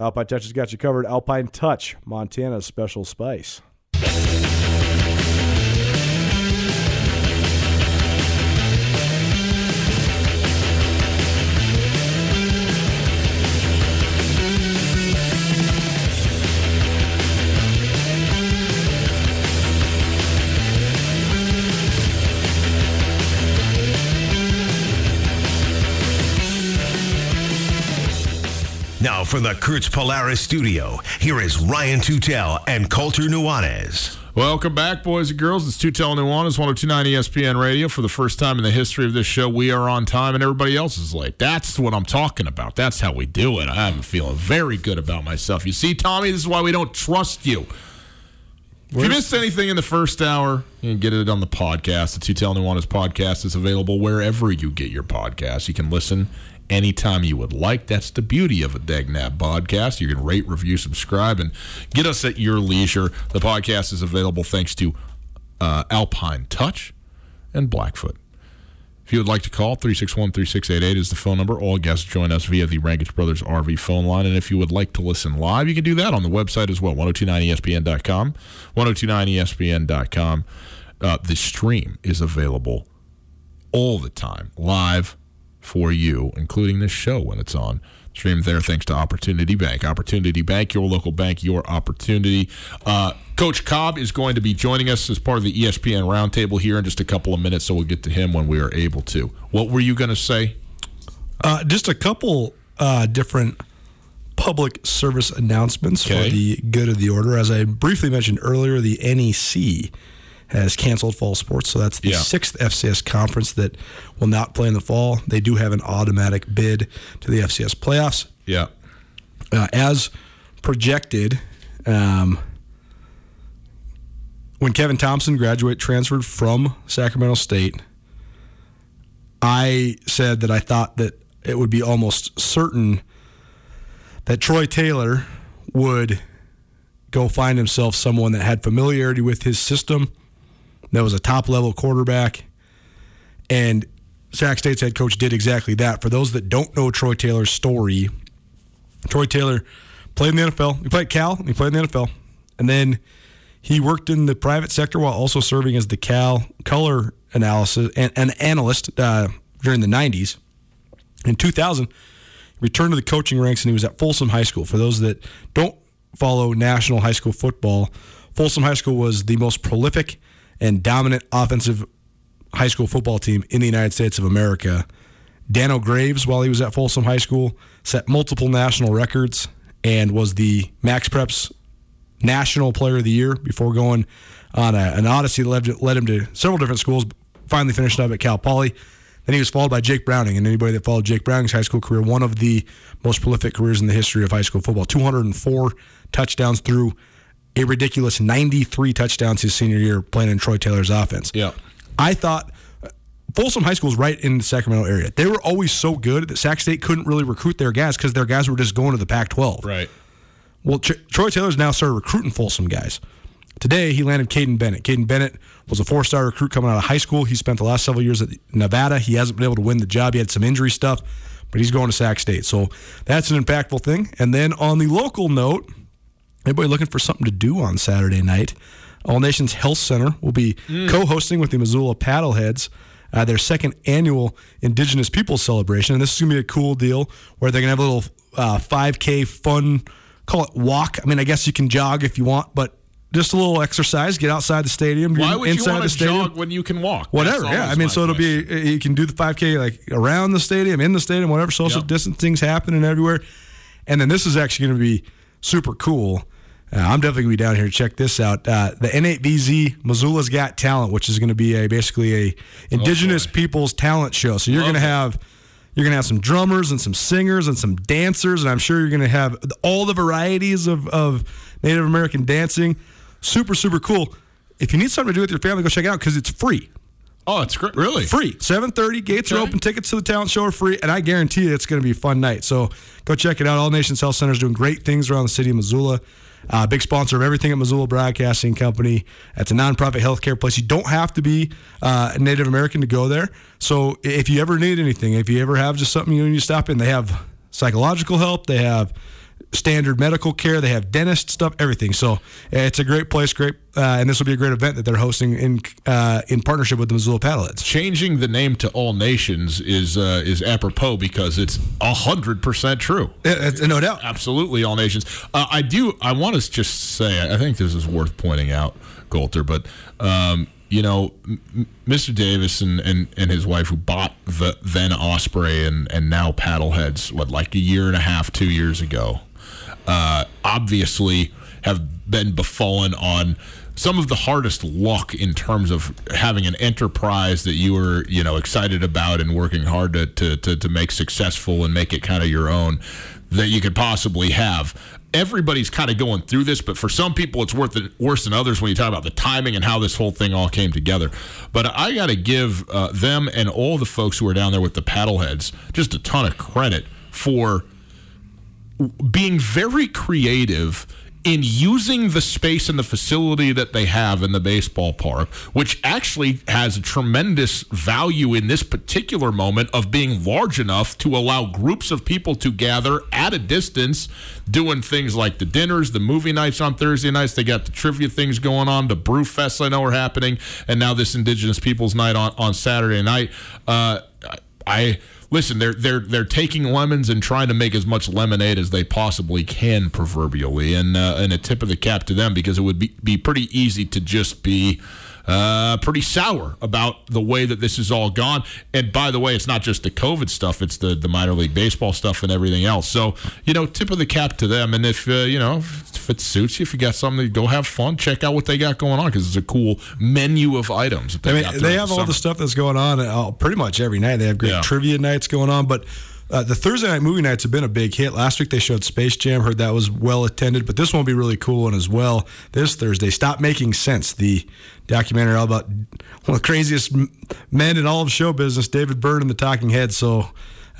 Alpine Touch has got you covered. Alpine Touch, Montana's special spice. Now from the Kurtz Polaris studio, here is Ryan Tutel and Colter Nuanez. Welcome back, boys and girls. It's Tutel Nuanez, 1029 ESPN Radio. For the first time in the history of this show, we are on time and everybody else is late. That's what I'm talking about. That's how we do it. I'm feeling very good about myself. You see, Tommy, this is why we don't trust you. If you missed anything in the first hour, you can get it on the podcast. The Tutel Nuanez podcast is available wherever you get your podcasts. You can listen anytime you would like. That's the beauty of a Dagnab podcast. You can rate, review, subscribe, and get us at your leisure. The podcast is available thanks to uh, Alpine Touch and Blackfoot. If you would like to call, 361 3688 is the phone number. All guests join us via the Rangitsch Brothers RV phone line. And if you would like to listen live, you can do that on the website as well, 1029ESPN.com. 1029ESPN.com. Uh, the stream is available all the time, live for you, including this show when it's on. Stream there thanks to Opportunity Bank. Opportunity Bank, your local bank, your opportunity. Uh, Coach Cobb is going to be joining us as part of the ESPN roundtable here in just a couple of minutes, so we'll get to him when we are able to. What were you going to say? Uh, just a couple uh, different public service announcements Okay. for the good of the order. As I briefly mentioned earlier, the NEC has canceled fall sports. So that's the Yeah. sixth FCS conference that will not play in the fall. They do have an automatic bid to the FCS playoffs. Yeah. Uh, as projected, um, when Kevin Thompson graduate transferred from Sacramento State, I said that I thought that it would be almost certain that Troy Taylor would go find himself someone that had familiarity with his system, that was a top level quarterback, and Sac State's head coach did exactly that. For those that don't know Troy Taylor's story, Troy Taylor played in the NFL. He played at Cal. He played in the NFL, and then he worked in the private sector while also serving as the Cal color analysis and an analyst uh, during the '90s. In 2000, he returned to the coaching ranks and he was at Folsom High School. For those that don't follow national high school football, Folsom High School was the most prolific and dominant offensive high school football team in the United States of America. Dano Graves, while he was at Folsom High School, set multiple national records and was the Max Preps National Player of the Year before going on a, an odyssey that led, led him to several different schools. Finally finished up at Cal Poly. Then he was followed by Jake Browning, and anybody that followed Jake Browning's high school career, one of the most prolific careers in the history of high school football. 204 touchdowns through a ridiculous 93 touchdowns his senior year playing in Troy Taylor's offense. Yeah. I thought uh, Folsom High School is right in the Sacramento area. They were always so good that Sac State couldn't really recruit their guys because their guys were just going to the Pac 12. Right. Well, Tr- Troy Taylor's now started recruiting Folsom guys. Today, he landed Kaiden Bennett. Kaiden Bennett was a four star recruit coming out of high school. He spent the last several years at Nevada. He hasn't been able to win the job. He had some injury stuff, but he's going to Sac State. So that's an impactful thing. And then on the local note, anybody looking for something to do on Saturday night, All Nations Health Center will be co hosting with the Missoula Paddleheads. Uh, their second annual Indigenous Peoples celebration. And this is going to be a cool deal where they're going to have a little uh, 5K fun, call it walk. I mean, I guess you can jog if you want, but just a little exercise. Get outside the stadium. Why would you inside want the to stadium. jog when you can walk? Whatever, yeah. I mean, so it'll question. be you can do the 5K like around the stadium, in the stadium, whatever. Social Yep. distancing's happening everywhere, and then this is actually going to be super cool. Uh, I'm definitely going to be down here to check this out. Uh, the N8BZ Missoula's Got Talent, which is going to be a basically a Indigenous people's talent show. So you're going to have you're going to have some drummers and some singers and some dancers, and I'm sure you're going to have all the varieties of, of Native American dancing. Super, super cool. If you need something to do with your family, go check it out because it's free Oh, it's great. Really? free. Seven thirty. Gates are open. Tickets to the talent show are free, and I guarantee you it's going to be a fun night. So go check it out. All Nations Health Center is doing great things around the city of Missoula. Uh, big sponsor of everything at Missoula Broadcasting Company. It's a nonprofit healthcare place. You don't have to be uh, Native American to go there. So if you ever need anything, if you ever have just something you need to stop in, they have psychological help. They have standard medical care. They have dentist stuff, everything. So it's a great place, great, uh, and this will be a great event that they're hosting in uh, in partnership with the Missoula Paddleheads. Changing the name to All Nations is uh, is apropos because it's hundred percent true. Uh, no doubt. Absolutely, all nations. Uh, I do. I want to just say. I think this is worth pointing out, Colter. But um, you know, Mr. Davis and, and, and his wife, who bought the then Osprey and and now Paddleheads, what like a year and a half, two years ago, uh, obviously have been befallen on some of the hardest luck in terms of having an enterprise that you were you know excited about and working hard to to, to, to make successful and make it kind of your own that you could possibly have. Everybody's kind of going through this but for some people it's worth it, worse than others when you talk about the timing and how this whole thing all came together. But i got to give uh, them and all the folks who are down there with the paddleheads just a ton of credit for being very creative in using the space and the facility that they have in the baseball park, which actually has a tremendous value in this particular moment of being large enough to allow groups of people to gather at a distance, doing things like the dinners, the movie nights on Thursday nights. They got the trivia things going on, the brew fests I know are happening, and now this Indigenous Peoples Night on, on Saturday night. Uh, I listen. They're they're they're taking lemons and trying to make as much lemonade as they possibly can, proverbially, and uh, and a tip of the cap to them because it would be be pretty easy to just be. Uh, pretty sour about the way that this has all gone. And by the way, it's not just the COVID stuff; it's the the minor league baseball stuff and everything else. So you know, tip of the cap to them. And if uh, you know if it suits you, if you got something, to go have fun. Check out what they got going on because it's a cool menu of items. I mean, they have the all the stuff that's going on uh, pretty much every night. They have great yeah. trivia nights going on, but uh, the Thursday night movie nights have been a big hit. Last week they showed Space Jam. Heard that was well attended, but this one will be really cool one as well. This Thursday, Stop Making Sense, the documentary all about one of the craziest men in all of show business, David Byrne and the Talking Heads. So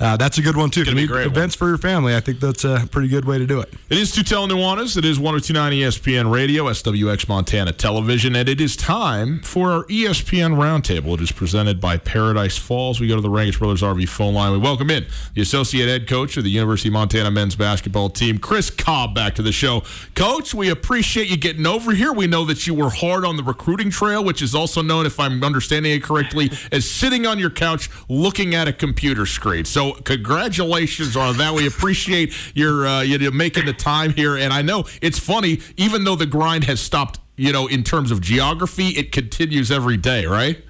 uh, that's a good one too. Be great events one. for your family. I think that's a pretty good way to do it. It is Tutel Nuanez. It is 1029 ESPN Radio, SWX Montana Television, and it is time for our ESPN Roundtable. It is presented by Paradise Falls. We go to the Rangitsch Brothers RV phone line. We welcome in the associate head coach of the University of Montana men's basketball team, Chris Cobb, back to the show. Coach, we appreciate you getting over here. We know that you were hard on the recruiting trail, which is also known, if I'm understanding it correctly, as sitting on your couch looking at a computer screen. So congratulations on that. We appreciate your uh, you making the time here. And I know it's funny, even though the grind has stopped, you know, in terms of geography, it continues every day, right?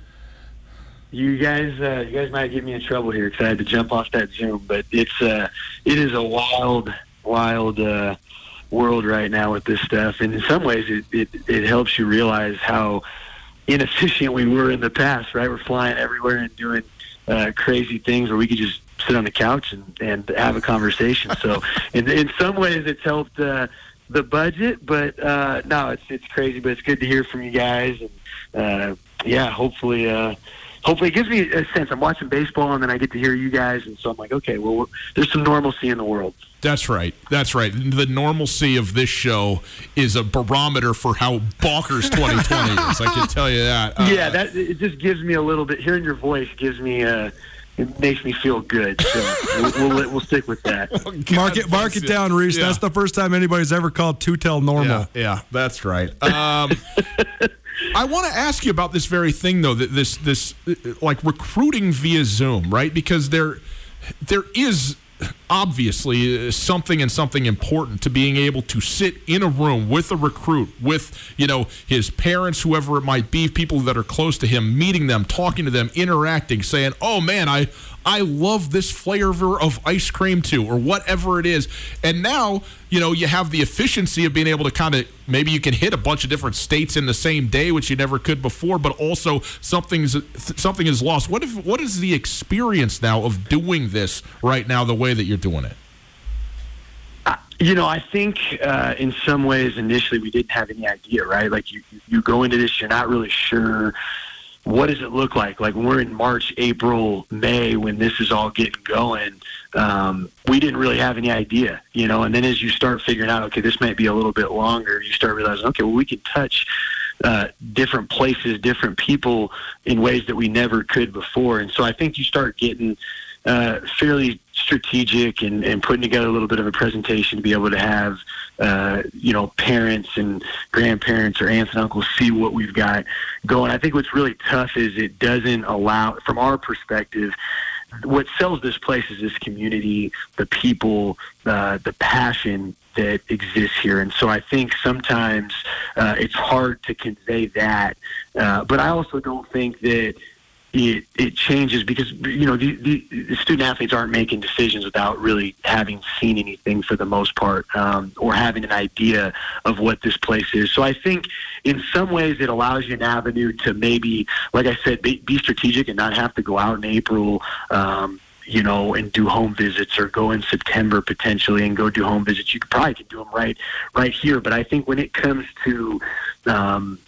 You guys, uh, you guys might get me in trouble here because I had to jump off that Zoom. But it's uh, it is a wild, wild uh, world right now with this stuff, and in some ways, it, it it helps you realize how inefficient we were in the past. Right, we're flying everywhere and doing uh, crazy things where we could just sit on the couch and, and have a conversation. So in, in some ways, it's helped uh, the budget, but uh, no, it's it's crazy. But it's good to hear from you guys, and uh, yeah, hopefully. Uh, hopefully it gives me a sense. I'm watching baseball and then I get to hear you guys, and so I'm like, okay, well, there's some normalcy in the world. That's right. That's right. The normalcy of this show is a barometer for how bonkers 2020 is. I can tell you that. Uh, yeah, that it just gives me a little bit. Hearing your voice gives me a it makes me feel good. So we'll, we'll, we'll stick with that. Oh, mark it, mark it down, Reese. Yeah. That's the first time anybody's ever called Tutel normal. Yeah, yeah that's right. Um, I want to ask you about this very thing, though. That this this like recruiting via Zoom, right? Because there there is obviously uh, something and something important to being able to sit in a room with a recruit with you know his parents whoever it might be people that are close to him meeting them talking to them interacting saying oh man i I love this flavor of ice cream too, or whatever it is. And now, you know, you have the efficiency of being able to kind of maybe you can hit a bunch of different states in the same day, which you never could before. But also something's something is lost. What if what is the experience now of doing this right now the way that you're doing it? You know, I think uh, in some ways initially we didn't have any idea, right? Like you, you go into this, you're not really sure what does it look like? Like we're in March, April, May, when this is all getting going, um, we didn't really have any idea, you know. And then as you start figuring out, okay, this might be a little bit longer, you start realizing, okay, well, we can touch uh, different places, different people in ways that we never could before. And so I think you start getting uh, fairly strategic and, and putting together a little bit of a presentation to be able to have uh, you know parents and grandparents or aunts and uncles see what we've got going. I think what's really tough is it doesn't allow, from our perspective, what sells this place is this community, the people, uh, the passion that exists here. And so I think sometimes uh, it's hard to convey that. Uh, but I also don't think that it it changes because you know the, the, student athletes aren't making decisions without really having seen anything for the most part um, or having an idea of what this place is. So I think in some ways it allows you an avenue to maybe, like I said, be, be strategic and not have to go out in April. Um, you know, and do home visits, or go in September potentially and go do home visits. You could probably could do them right, right here. But I think when it comes to um,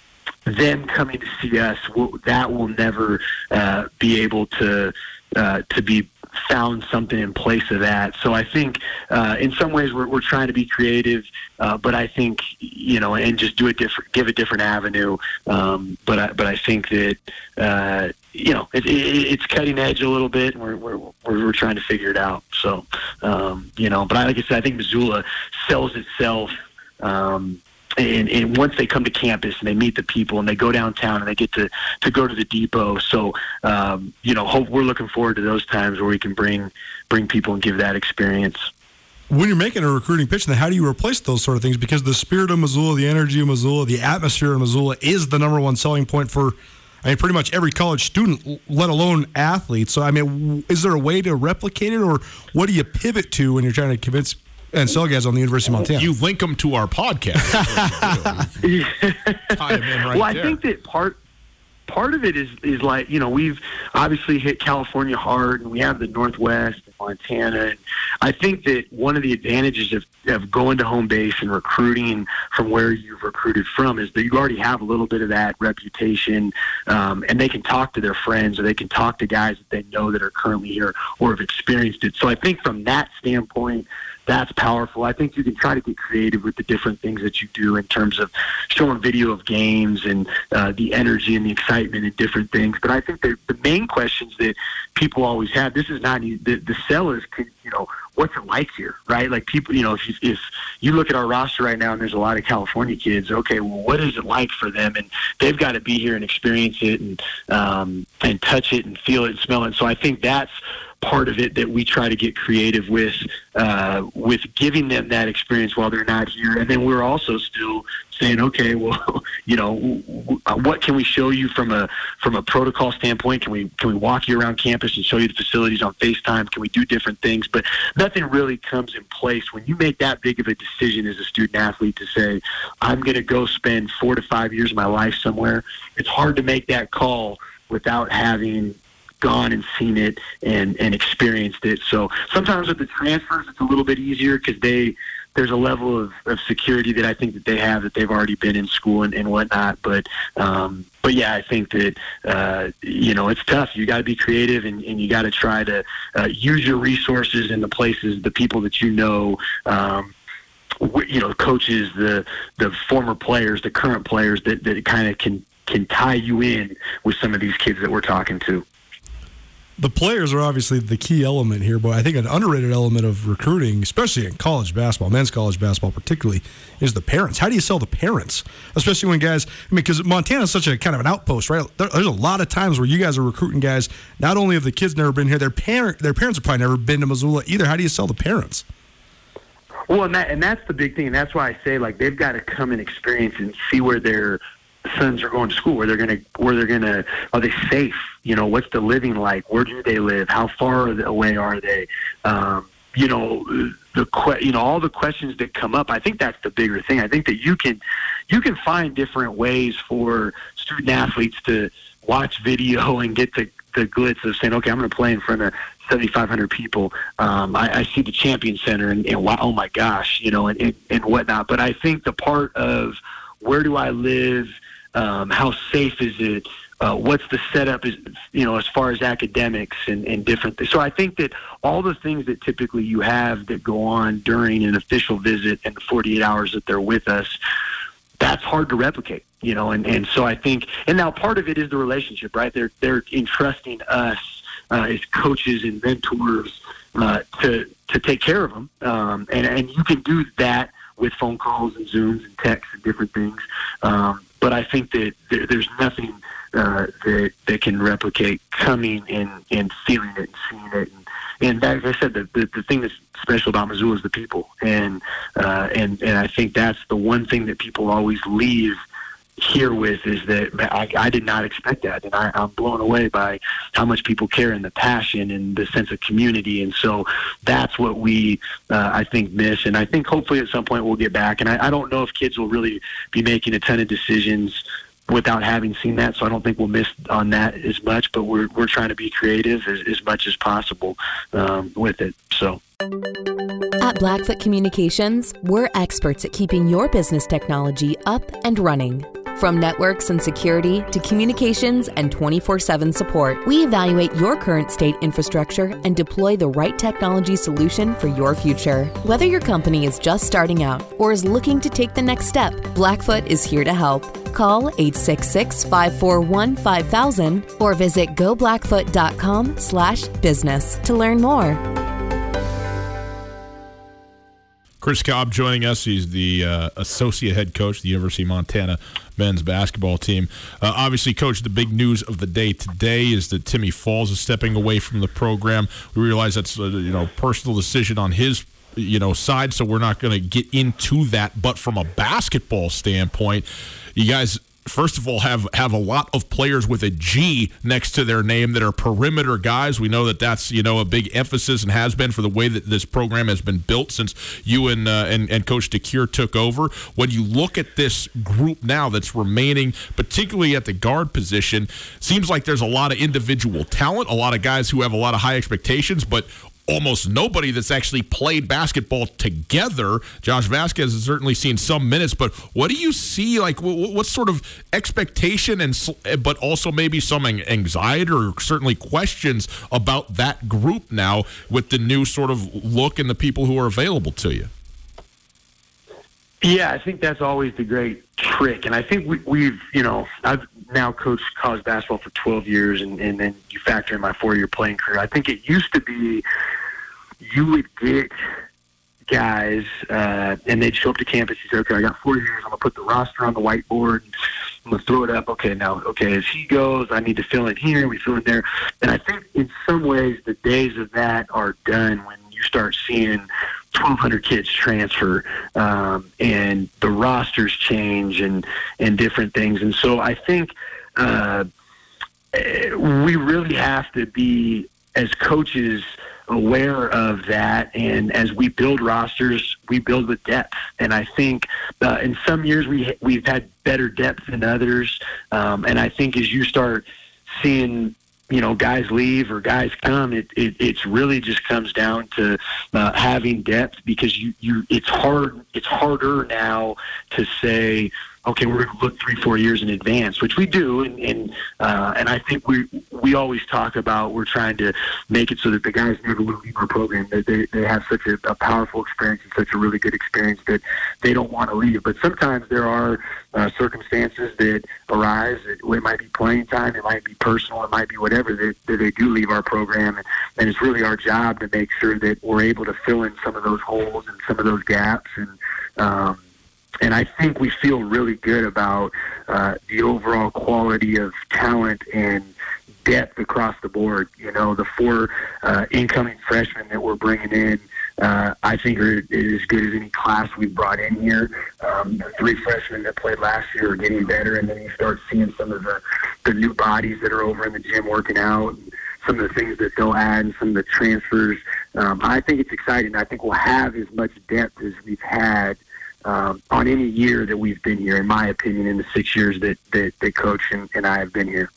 them coming to see us, that will never uh, be able to uh, to be found something in place of that. So I think uh, in some ways we're, we're trying to be creative, uh, but I think you know, and just do a different, give a different avenue. Um, but I, but I think that uh, you know it, it, it's cutting edge a little bit, and we're, we're we're trying to figure it out. So um, you know, but I, like I said, I think Missoula sells itself. Um, and, and once they come to campus and they meet the people and they go downtown and they get to, to go to the depot. So, um, you know, hope we're looking forward to those times where we can bring, bring people and give that experience. when you're making a recruiting pitch, then how do you replace those sort of things? Because the spirit of Missoula, the energy of Missoula, the atmosphere of Missoula is the number one selling point for, I mean, pretty much every college student, let alone athlete. So, I mean, is there a way to replicate it, or what do you pivot to when you're trying to convince and sell guys on the University of Montana? You link them to our podcast. Tie them in right well, I there. think that part part of it is is like you know we've obviously hit California hard, and we have the Northwest, and Montana, and I think that one of the advantages of of going to home base and recruiting from where you've recruited from is that you already have a little bit of that reputation, um, and they can talk to their friends or they can talk to guys that they know that are currently here or have experienced it. So I think from that standpoint that's powerful. I think you can try to get creative with the different things that you do in terms of showing video of games and uh, the energy and the excitement and different things. But I think that the main questions that people always have, this is not the, the sellers can, you know, what's it like here, right? Like people, you know, if you, if you look at our roster right now and there's a lot of California kids, okay, well, what is it like for them? And they've got to be here and experience it and um, and touch it and feel it and smell it. So I think that's part of it that we try to get creative with uh, with giving them that experience while they're not here. And then we're also still saying okay well you know what can we show you from a from a protocol standpoint? Can we can we walk you around campus and show you the facilities on FaceTime? Can we do different things? But nothing really comes in place when you make that big of a decision as a student athlete to say I'm going to go spend 4 to 5 years of my life somewhere. It's hard to make that call without having gone and seen it and and experienced it. So sometimes with the transfers, it's a little bit easier because they there's a level of, of security that I think that they have that they've already been in school and, and whatnot. But um, but yeah, I think that uh, you know it's tough. You got to be creative and, and you got to try to uh, use your resources in the places, the people that you know. Um, you know, coaches, the the former players, the current players that, that kind of can can tie you in with some of these kids that we're talking to. The players are obviously the key element here, but I think an underrated element of recruiting, especially in college basketball, men's college basketball particularly, is the parents. How do you sell the parents, especially when guys? I mean, because Montana is such a kind of an outpost, right? There, there's a lot of times where you guys are recruiting guys. Not only have the kids never been here, their parent, their parents have probably never been to Missoula either. How do you sell the parents? Well, and that and that's the big thing, and that's why I say like they've got to come and experience and see where their sons are going to school, where they're going to where they're going to are they safe? You know, what's the living like? Where do they live? How far away are they? Um, you know, the que- you know all the questions that come up. I think that's the bigger thing. I think that you can you can find different ways for student athletes to watch video and get the the glitz of saying, okay, I'm going to play in front of 7,500 people. Um, I, I see the Champion Center and, and wow, oh my gosh, you know, and, and, and whatnot. But I think the part of where do I live, um, how safe is it, uh, what's the setup is, you know, as far as academics and, and different things. So I think that all the things that typically you have that go on during an official visit and the 48 hours that they're with us, that's hard to replicate, you know, and, and so I think, and now part of it is the relationship, right? They're, they're entrusting us uh, as coaches and mentors uh, to, to take care of them. Um, and, and you can do that with phone calls and Zooms and texts and different things. Um, but I think that there, there's nothing uh, that, that can replicate coming and, and feeling it and seeing it. And, and that, as I said, the, the, the thing that's special about Missoula is the people, and uh, and and I think that's the one thing that people always leave here with is that I, I did not expect that, and I, I'm blown away by how much people care and the passion and the sense of community, and so that's what we uh, I think miss, and I think hopefully at some point we'll get back, and I, I don't know if kids will really be making a ton of decisions without having seen that. So I don't think we'll miss on that as much, but we're, we're trying to be creative as, as much as possible um, with it. So. At Blackfoot Communications, we're experts at keeping your business technology up and running. From networks and security to communications and 24 7 support, we evaluate your current state infrastructure and deploy the right technology solution for your future. Whether your company is just starting out or is looking to take the next step, Blackfoot is here to help. Call 866 541 5000 or visit goblackfoot.com slash business to learn more. Chris Cobb joining us. He's the uh, associate head coach of the University of Montana men's basketball team. Uh, obviously, coach, the big news of the day today is that Timmy Falls is stepping away from the program. We realize that's a you know personal decision on his you know side, so we're not going to get into that. But from a basketball standpoint, you guys first of all have have a lot of players with a G next to their name that are perimeter guys. We know that that's you know a big emphasis and has been for the way that this program has been built since you and uh, and, and Coach DeCuire took over. When you look at this group now that's remaining, particularly at the guard position, seems like there's a lot of individual talent, a lot of guys who have a lot of high expectations, but almost nobody that's actually played basketball together. Josh Vazquez has certainly seen some minutes, but what do you see? Like, what sort of expectation and but also maybe some anxiety or certainly questions about that group now with the new sort of look and the people who are available to you? Yeah, I think that's always the great trick, and I think we, we've, you know, I've now coached college basketball for 12 years, and, and then you factor in my four-year playing career. I think it used to be you would get guys, uh, and they'd show up to campus. You say, "Okay, I got four years. I'm gonna put the roster on the whiteboard. I'm gonna throw it up. Okay, now, okay, as he goes, I need to fill in here. We fill in there." And I think in some ways, the days of that are done when you start seeing 1,200 kids transfer, um, and the rosters change and and different things. And so I think uh, we really have to be as coaches aware of that. And as we build rosters, we build with depth. And I think uh, in some years we we've had better depth than others. Um, and I think as you start seeing you know guys leave or guys come it, it it's really just comes down to uh, having depth because you you it's hard it's harder now to say okay, we're going to look three, four years in advance, which we do, and and, uh, and I think we we always talk about we're trying to make it so that the guys never leave our program. That they they have such a, a powerful experience and such a really good experience that they don't want to leave. But sometimes there are uh, circumstances that arise. It, it might be playing time, it might be personal, it might be whatever that, that they do leave our program, and, and it's really our job to make sure that we're able to fill in some of those holes and some of those gaps and. Um, and I think we feel really good about uh, the overall quality of talent and depth across the board. You know, the four uh, incoming freshmen that we're bringing in, uh, I think are as good as any class we've brought in here. Um, the three freshmen that played last year are getting better, and then you start seeing some of the, the new bodies that are over in the gym working out. And, some of the things that they'll add and some of the transfers. Um, I think it's exciting. I think we'll have as much depth as we've had um, on any year that we've been here, in my opinion, in the six years that, that, that Coach and, and I have been here.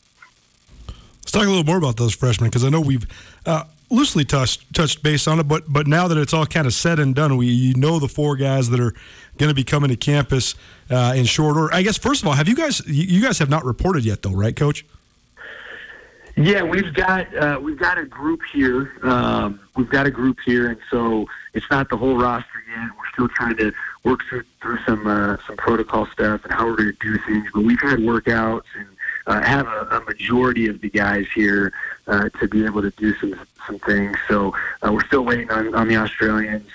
Let's talk a little more about those freshmen because I know we've uh, loosely touched touched base on it, but but now that it's all kind of said and done, we you know the four guys that are going to be coming to campus uh, in short order. I guess first of all, have you guys you guys have not reported yet though, right, Coach? Yeah, we've got uh, we've got a group here. Um, we've got a group here, and so it's not the whole roster yet. We're still trying to work through, through some uh, some protocol stuff and how we're going to do things. But we've had workouts and uh, have a, a majority of the guys here uh, to be able to do some some things. So uh, we're still waiting on, on the Australians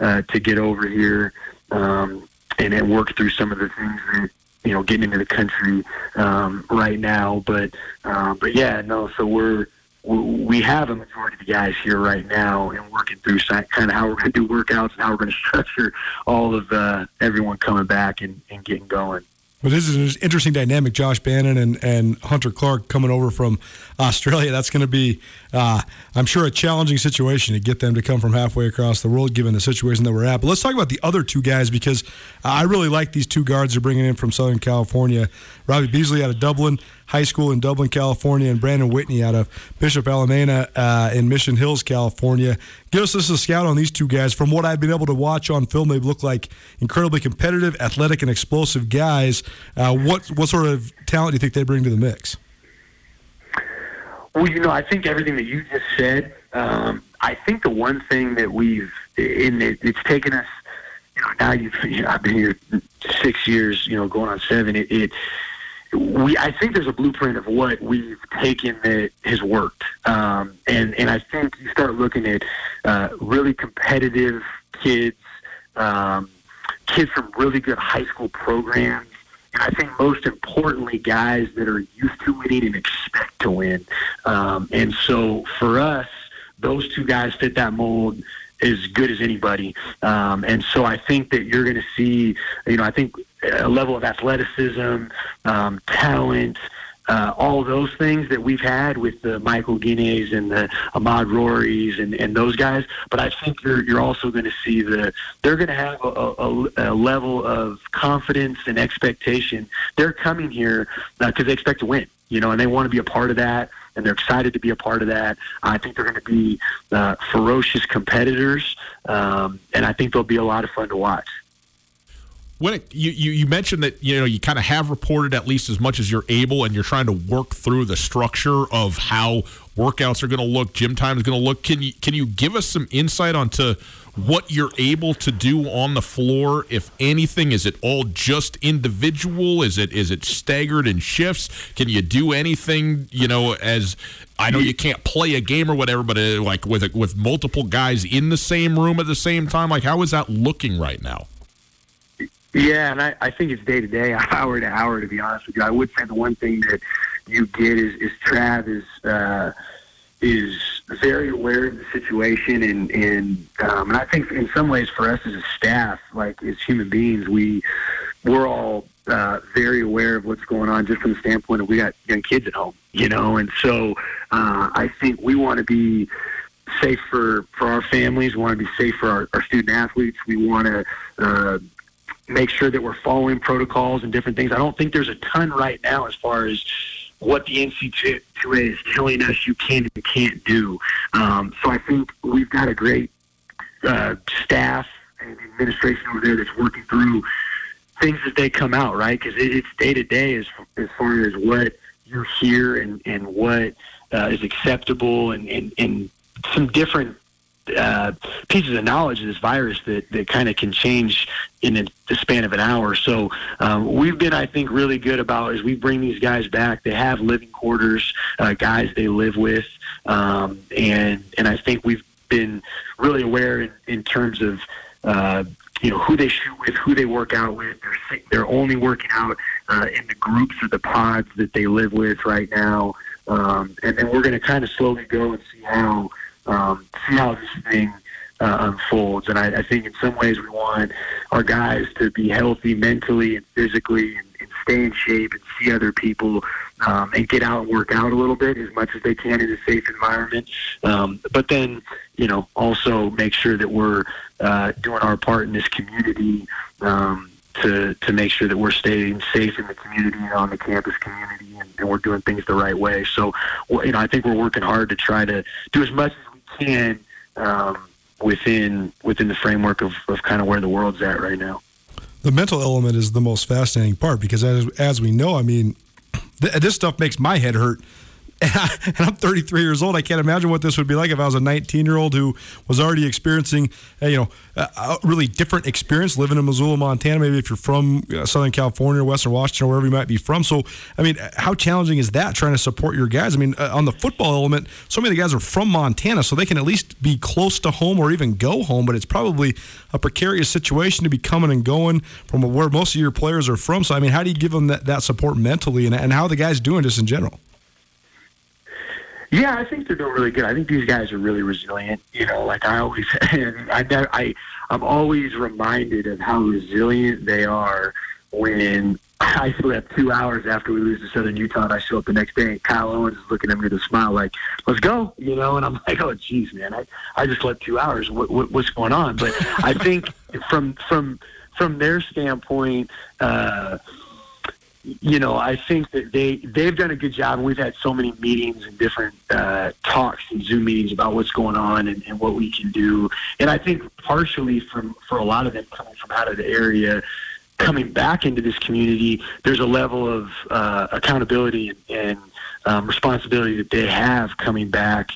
uh, to get over here um, and then work through some of the things that you know getting into the country um, right now. But uh, but yeah, no. So we're we have a majority of the guys here right now and working through kind of how we're going to do workouts and how we're going to structure all of uh, everyone coming back and, and getting going. Well, this is an interesting dynamic. Josh Bannan and, and Hunter Clark coming over from Australia. That's going to be, uh, I'm sure, a challenging situation to get them to come from halfway across the world, given the situation that we're at. But let's talk about the other two guys because I really like these two guards they're bringing in from Southern California. Robbie Beasley out of Dublin High School in Dublin, California, and Brandon Whitney out of Bishop Alemany uh, in Mission Hills, California. Give us just a scout on these two guys. From what I've been able to watch on film, they look like incredibly competitive, athletic, and explosive guys. Uh, what what sort of talent do you think they bring to the mix? Well, you know, I think everything that you just said. Um, I think the one thing that we've in it, it's taken us. You know, now you've you know, I've been here six years. You know, going on seven. It, it we I think there's a blueprint of what we've taken that has worked, um, and and I think you start looking at uh, really competitive kids, um, kids from really good high school programs, and I think most importantly, guys that are used to winning and expect to win. Um, and so for us, those two guys fit that mold. as good as anybody. Um, and so I think that you're going to see, you know, I think a level of athleticism, um, talent, uh, all those things that we've had with the Michael Oguines and the Ahmaad Rories and, and those guys. But I think you're, you're also going to see the they're going to have a, a, a, level of confidence and expectation. They're coming here because uh, they expect to win, you know, and they want to be a part of that. And they're excited to be a part of that. I think they're going to be uh, ferocious competitors, um, and I think they'll be a lot of fun to watch when it, you, you, you mentioned that you know you kind of have reported at least as much as you're able, and you're trying to work through the structure of how workouts are going to look, gym time is going to look. Can you can you give us some insight onto what you're able to do on the floor, if anything? Is it all just individual? Is it is it staggered in shifts? Can you do anything? You know, as I know you can't play a game or whatever, but uh, like with with multiple guys in the same room at the same time, like how is that looking right now? Yeah, and I, I think it's day to day, hour to hour. To be honest with you, I would say the one thing that you get is, is Trav is uh, is very aware of the situation, and and um, and I think in some ways for us as a staff, like as human beings, we we're all uh, very aware of what's going on, just from the standpoint of we got young kids at home, you know, and so uh, I think we want to be safe for for our families. We want to be safe for our, our student athletes. We want to uh, make sure that we're following protocols and different things. I don't think there's a ton right now as far as what the NC2A is telling us you can and can't do. Um, so I think we've got a great uh, staff and administration over there that's working through things as they come out, right? Because it, it's day to day as as far as what you hear and and what uh, is acceptable and, and and some different uh, pieces of knowledge of this virus that, that kind of can change in the span of an hour. So um, we've been, I think, really good about as we bring these guys back. They have living quarters, uh, guys they live with, um, and and I think we've been really aware in, in terms of. Uh, you know who they shoot with, who they work out with. They're they're only working out uh, in the groups or the pods that they live with right now, um, and then we're going to kind of slowly go and see how um, see how this thing uh, unfolds. And I, I think in some ways we want our guys to be healthy mentally and physically and, and stay in shape and see other people um, and get out and work out a little bit as much as they can in a safe environment. Um, but then, you know, also make sure that we're uh, doing our part in this community. Um, to, to make sure that we're staying safe in the community and on the campus community and, and we're doing things the right way. So, you know, I think we're working hard to try to do as much as can um, within within the framework of, of kind of where the world's at right now. The mental element is the most fascinating part because as as we know, I mean, th- this stuff makes my head hurt and, I, am 33 years old. I can't imagine what this would be like if I was a 19 year old who was already experiencing, uh, you know, a, really different experience living in Missoula, Montana. Maybe if you're from uh, Southern California, or Western Washington, or wherever you might be from. So, I mean, how challenging is that trying to support your guys? I mean, uh, on the football element, so many of the guys are from Montana, so they can at least be close to home or even go home. But it's probably a precarious situation to be coming and going from where most of your players are from. So, I mean, how do you give them that, that support mentally, and, and how are the guys doing just in general? Yeah, I think they're doing really good. I think these guys are really resilient. You know, like I always, and I, I, I'm always reminded of how resilient they are when I slept two hours after we lose to Southern Utah, and I show up the next day, and Kyle Owens is looking at me with a smile, like, "Let's go," you know. And I'm like, "Oh, geez, man, I, I just slept two hours. What, what, what's going on?" But I think from from from their standpoint, uh, you know, I think that they they've done a good job, and we've had so many meetings and different uh, talks and Zoom meetings about what's going on and, and what we can do. And I think partially from for a lot of them coming from out of the area, coming back into this community, there's a level of uh, accountability and, and um, responsibility that they have coming back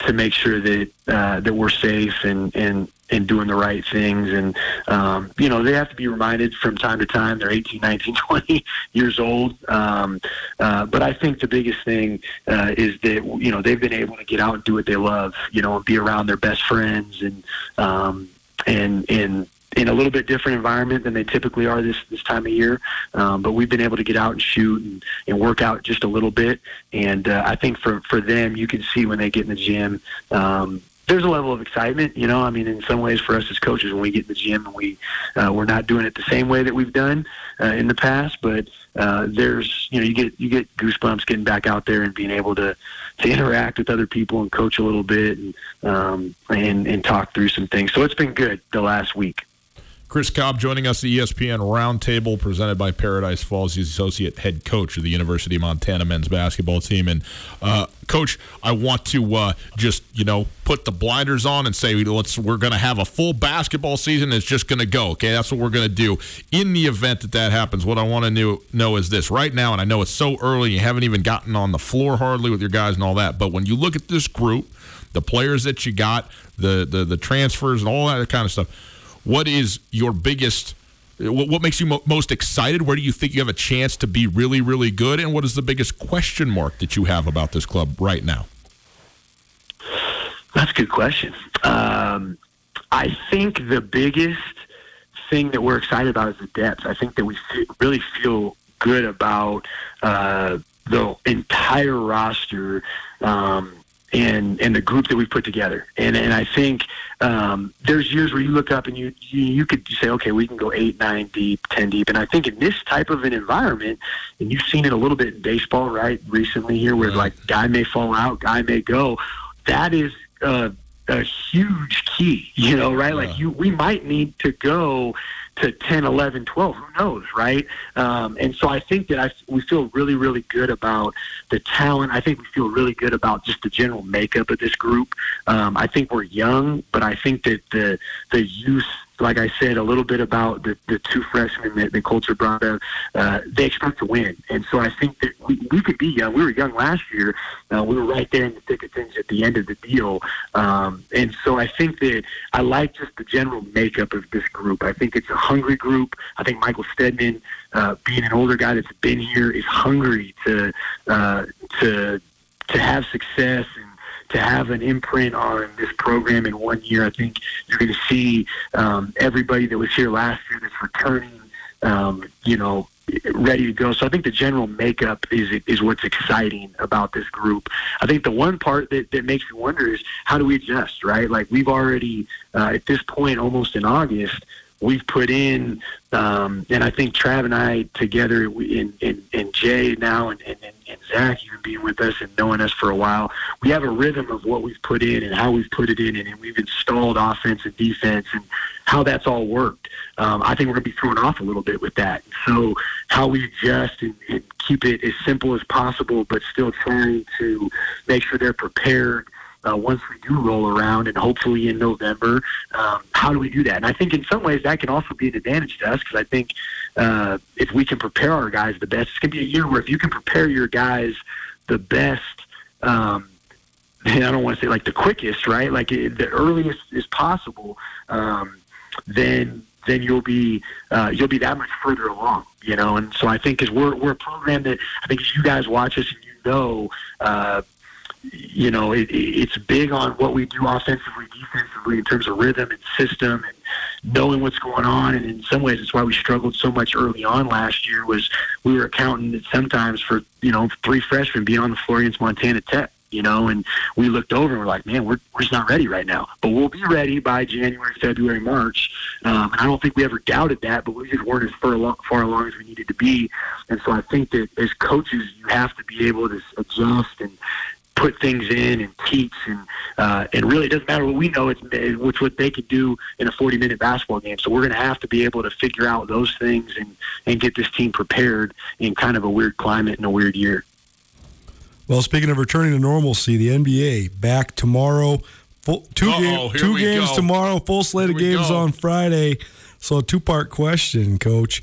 to make sure that uh, that we're safe and and and doing the right things. And, um, you know, they have to be reminded from time to time. They're 18, 19, 20 years old. Um, uh, but I think the biggest thing uh, is that, you know, they've been able to get out and do what they love, you know, and be around their best friends and, um, and, and, in a little bit different environment than they typically are this this time of year. Um, but we've been able to get out and shoot and, and work out just a little bit. And uh, I think for for them, you can see when they get in the gym, um, there's a level of excitement, you know. I mean, in some ways, for us as coaches, when we get in the gym and we uh, we're not doing it the same way that we've done uh, in the past, but uh, there's you know you get you get goosebumps getting back out there and being able to to interact with other people and coach a little bit and um, and and talk through some things. So it's been good the last week. Chris Cobb joining us, the ESPN Roundtable presented by Paradise Falls. He's associate head coach of the University of Montana men's basketball team. And uh, coach, I want to uh, just you know put the blinders on and say let's we're going to have a full basketball season. It's just going to go. Okay, that's what we're going to do. In the event that that happens, what I want to know, is this right now, and I know it's so early, you haven't even gotten on the floor hardly with your guys and all that. But when you look at this group, the players that you got, the the, the transfers and all that kind of stuff what is your biggest what, makes you mo- most excited? Where do you think you have a chance to be really really good? And what is the biggest question mark that you have about this club right now? That's a good question. Um, i think the biggest thing that we're excited about is the depth. I think that we really feel good about uh, the entire roster. Um, and and the group that we've put together. And and I think um, there's years where you look up and you, you you could say, okay, we can go eight, nine deep, ten deep. And I think in this type of an environment, and you've seen it a little bit in baseball, right, recently here, where like guy may fall out, guy may go. That is. Uh, a huge key, you know, right? Like you, we might need to go to 10, 11, 12. Who knows, right? Um, and so I think that I, we feel really, really good about the talent. I think we feel really good about just the general makeup of this group. Um, I think we're young, but I think that the the youth like I said, a little bit about the, the two freshmen that, the Colter brought up. Uh, they expect to win. And so I think that we, we could be young. We were young last year. Uh, we were right there in the thick of things at the end of the deal. Um, and so I think that I like just the general makeup of this group. I think it's a hungry group. I think Michael Steadman, uh, being an older guy that's been here, is hungry to, uh, to, to have success and to have an imprint on this program in one year. I think you're going to see um, everybody that was here last year that's returning, um, you know, ready to go. So I think the general makeup is is what's exciting about this group. I think the one part that, that makes me wonder is how do we adjust, right? Like we've already uh, at this point, almost in August, we've put in, um, and I think Trav and I together, and, and, and Jay now, and, and, and Zach even being with us and knowing us for a while, we have a rhythm of what we've put in and how we've put it in, and, and we've installed offense and defense and how that's all worked. Um, I think we're going to be thrown off a little bit with that. So how we adjust and, and keep it as simple as possible, but still trying to make sure they're prepared uh, once we do roll around and hopefully in November. Um, how do we do that? And I think in some ways that can also be an advantage to us because I think uh, if we can prepare our guys the best, it's going to be a year where if you can prepare your guys the best, um, I don't want to say like the quickest, right? Like it, the earliest is possible, um, then then you'll be uh, you'll be that much further along, you know. And so I think as we're we're a program that I think as you guys watch us and you know, uh, you know, it, it's big on what we do offensively, defensively in terms of rhythm and system and knowing what's going on. And in some ways, it's why we struggled so much early on last year. Was we were accounting sometimes for you know three freshmen being on the floor against Montana Tech. You know, and we looked over and we're like, man, we're, we're just not ready right now. But we'll be ready by January, February, March. Um, and I don't think we ever doubted that, but we just weren't as far along, far along as we needed to be. And so I think that as coaches, you have to be able to adjust and put things in and teach and uh, and really it doesn't matter what we know it's it's what they could do in a 40 minute basketball game. So we're going to have to be able to figure out those things and and get this team prepared in kind of a weird climate and a weird year. Well speaking of returning to normalcy the NBA back tomorrow full, two, game, two games go. tomorrow full slate here of games on Friday. So a two part question coach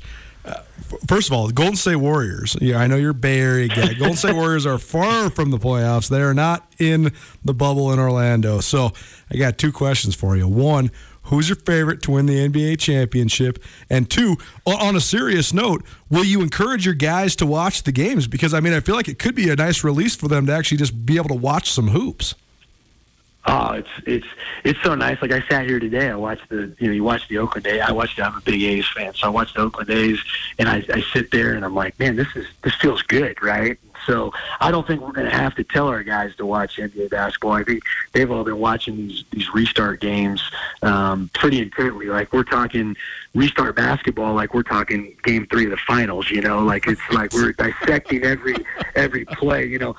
first of all, Golden State Warriors. Yeah, I know you're Bay Area guy. Golden State Warriors are far from the playoffs. They are not in the bubble in Orlando. So I got two questions for you. One, who's your favorite to win the NBA championship? And two, on a serious note, will you encourage your guys to watch the games? Because I mean, I feel like it could be a nice release for them to actually just be able to watch some hoops. Oh, it's it's it's so nice. Like I sat here today, I watched the you know you watch the Oakland A's. I watched. It, I'm a big A's fan, so I watched the Oakland A's, and I, I sit there and I'm like, man, this is this feels good, right? So I don't think we're going to have to tell our guys to watch NBA basketball. I think they've all been watching these these restart games um, pretty intently. Like we're talking restart basketball, like we're talking game three of the finals. You know, like it's like we're dissecting every every play. You know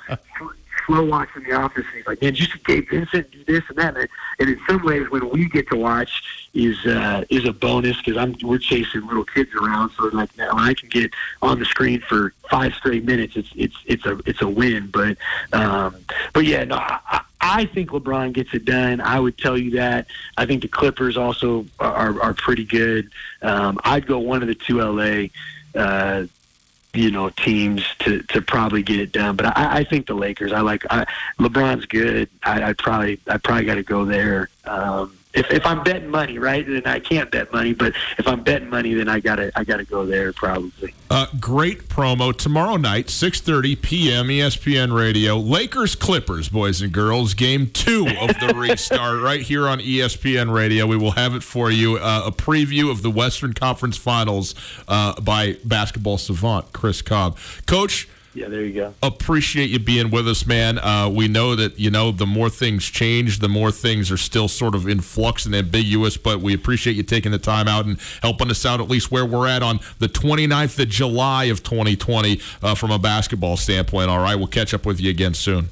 slow watching The Office, and he's like, man, you see Gabe Vincent do this and that, and, and in some ways, when we get to watch, is uh, is a bonus because I'm we're chasing little kids around, so like now I can get on the screen for five straight minutes. It's it's it's a it's a win, but um, but yeah, no. I, I think LeBron gets it done. I would tell you that. I think the Clippers also are, are pretty good. Um, I'd go one of the two LA uh, you know teams to to probably get it done. But I, I think the Lakers. I like I, LeBron's good. I, I probably I probably got to go there. Um, if if I'm betting money, right, then I can't bet money. But if I'm betting money, then I gotta I gotta go there probably. Uh, great promo tomorrow night, 6:30 p.m. ESPN Radio. Lakers Clippers, boys and girls, game two of the restart right here on ESPN Radio. We will have it for you. Uh, a preview of the Western Conference Finals uh, by basketball savant Chris Cobb, Coach. Yeah, there you go. Appreciate you being with us, man. Uh, we know that you know the more things change, the more things are still sort of in flux and ambiguous. But we appreciate you taking the time out and helping us out at least where we're at on the 29th of July of 2020 uh, from a basketball standpoint. All right, we'll catch up with you again soon.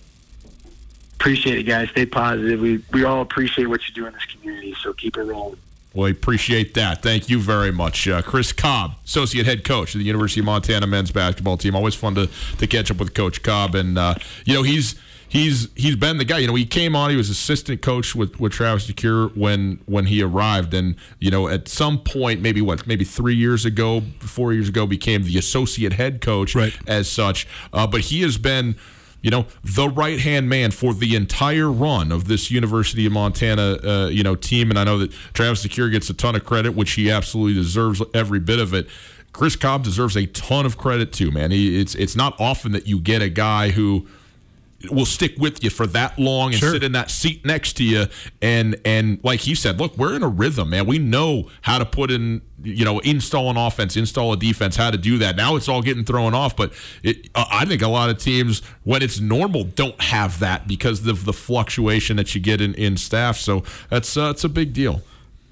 Appreciate it, guys. Stay positive. We we all appreciate what you do in this community. So keep it rolling. We appreciate that. Thank you very much. Uh, Chris Cobb, Associate Head Coach of the University of Montana men's basketball team. Always fun to, to catch up with Coach Cobb. And, uh, you know, he's he's he's been the guy. You know, he came on. He was assistant coach with, with Travis DeCuire when when he arrived, and you know, at some point, maybe what, maybe three years ago, four years ago, became the associate head coach right. as such. Uh, but he has been you know, the right hand man for the entire run of this University of Montana, uh, you know, team. And I know that Travis DeCuire gets a ton of credit, which he absolutely deserves every bit of it. Chris Cobb deserves a ton of credit too, man. He, it's it's not often that you get a guy who will stick with you for that long and Sure. sit in that seat next to you. And and like he said look we're in a rhythm man. We know how to put in you know install an offense install a defense how to do that. Now it's all getting thrown off but it, i think a lot of teams when it's normal don't have that because of the fluctuation that you get in, in staff. So that's uh, it's a big deal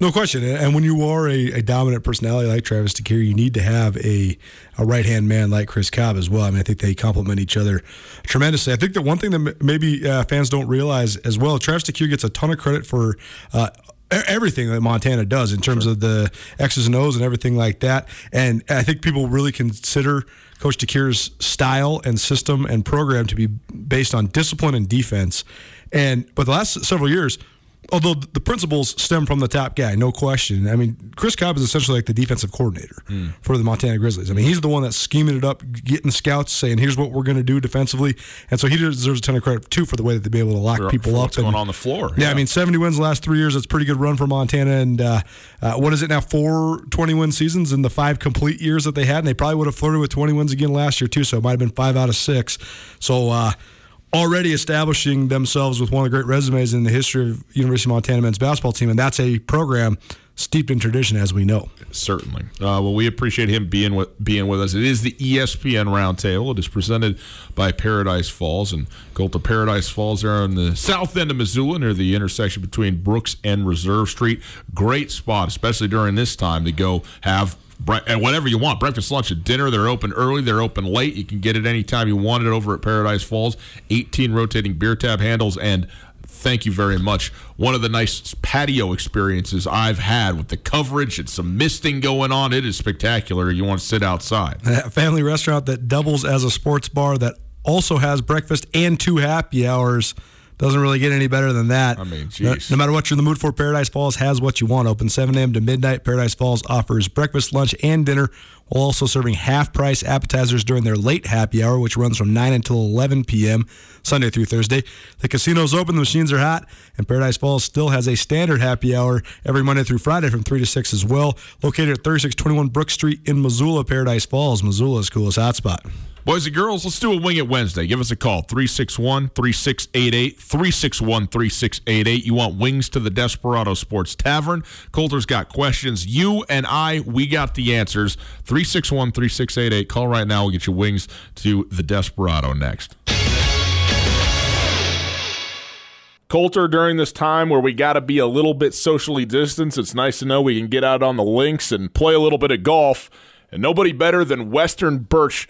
No question. And when you are a, a dominant personality like Travis DeCuire, you need to have a, a right hand man like Chris Cobb as well. I mean, I think they complement each other tremendously. I think that one thing that maybe uh, fans don't realize as well, Travis DeCuire gets a ton of credit for. Uh, Everything that Montana does in terms of the X's and O's and everything like that. And I think people really consider Coach DeCuire's style and system and program to be based on discipline and defense. And but the last several years, although the principles stem from the top guy, no question. I mean, Chris Cobb is essentially like the defensive coordinator for the Montana Grizzlies. I mean, he's the one that's scheming it up, getting scouts, saying, "Here's what we're going to do defensively," and so he deserves a ton of credit too for the way that they be able to lock For- people for up. what's and- going on the floor, Yeah, yeah. I mean, 70 wins the last three years. That's a pretty good run for Montana. And uh, uh, what is it now? Four 20 win seasons in the five complete years that they had, and they probably would have flirted with 20 wins again last year too. So it might have been five out of six. So. Uh, Already establishing themselves with one of the great resumes in the history of University of Montana men's basketball team, and that's a program steeped in tradition, as we know. Certainly. Uh, well, we appreciate him being with being with us. It is the ESPN Roundtable. It is presented by Paradise Falls and go to Paradise Falls there on the south end of Missoula, near the intersection between Brooks and Reserve Street. Great spot, especially during this time to go have. And whatever you want, breakfast, lunch, and dinner. They're open early. They're open late. You can get it anytime you want it over at Paradise Falls. 18 rotating beer tab handles and thank you very much. One of the nice patio experiences I've had with the coverage and some misting going on. It is spectacular. You want to sit outside. A family restaurant that doubles as a sports bar that also has breakfast and two happy hours. Doesn't really get any better than that. I mean, no, no matter what you're in the mood for, Paradise Falls has what you want. Open 7 a.m. to midnight. Paradise Falls offers breakfast, lunch, and dinner, while also serving half price appetizers during their late happy hour, which runs from 9 until 11 p.m. Sunday through Thursday. The casino's open, the machines are hot, and Paradise Falls still has a standard happy hour every Monday through Friday from 3 to 6 as well. Located at 3621 Brook Street in Missoula, Paradise Falls, Missoula's coolest hotspot. Boys and girls, let's do a Wing It Wednesday. Give us a call 361 3688. 361 3688. You want wings to the Desperado Sports Tavern? Colter's got questions. You and I, we got the answers. 361 3688. Call right now. We'll get you wings to the Desperado next. Colter, during this time where we got to be a little bit socially distanced, it's nice to know we can get out on the links and play a little bit of golf. And nobody better than Western Birch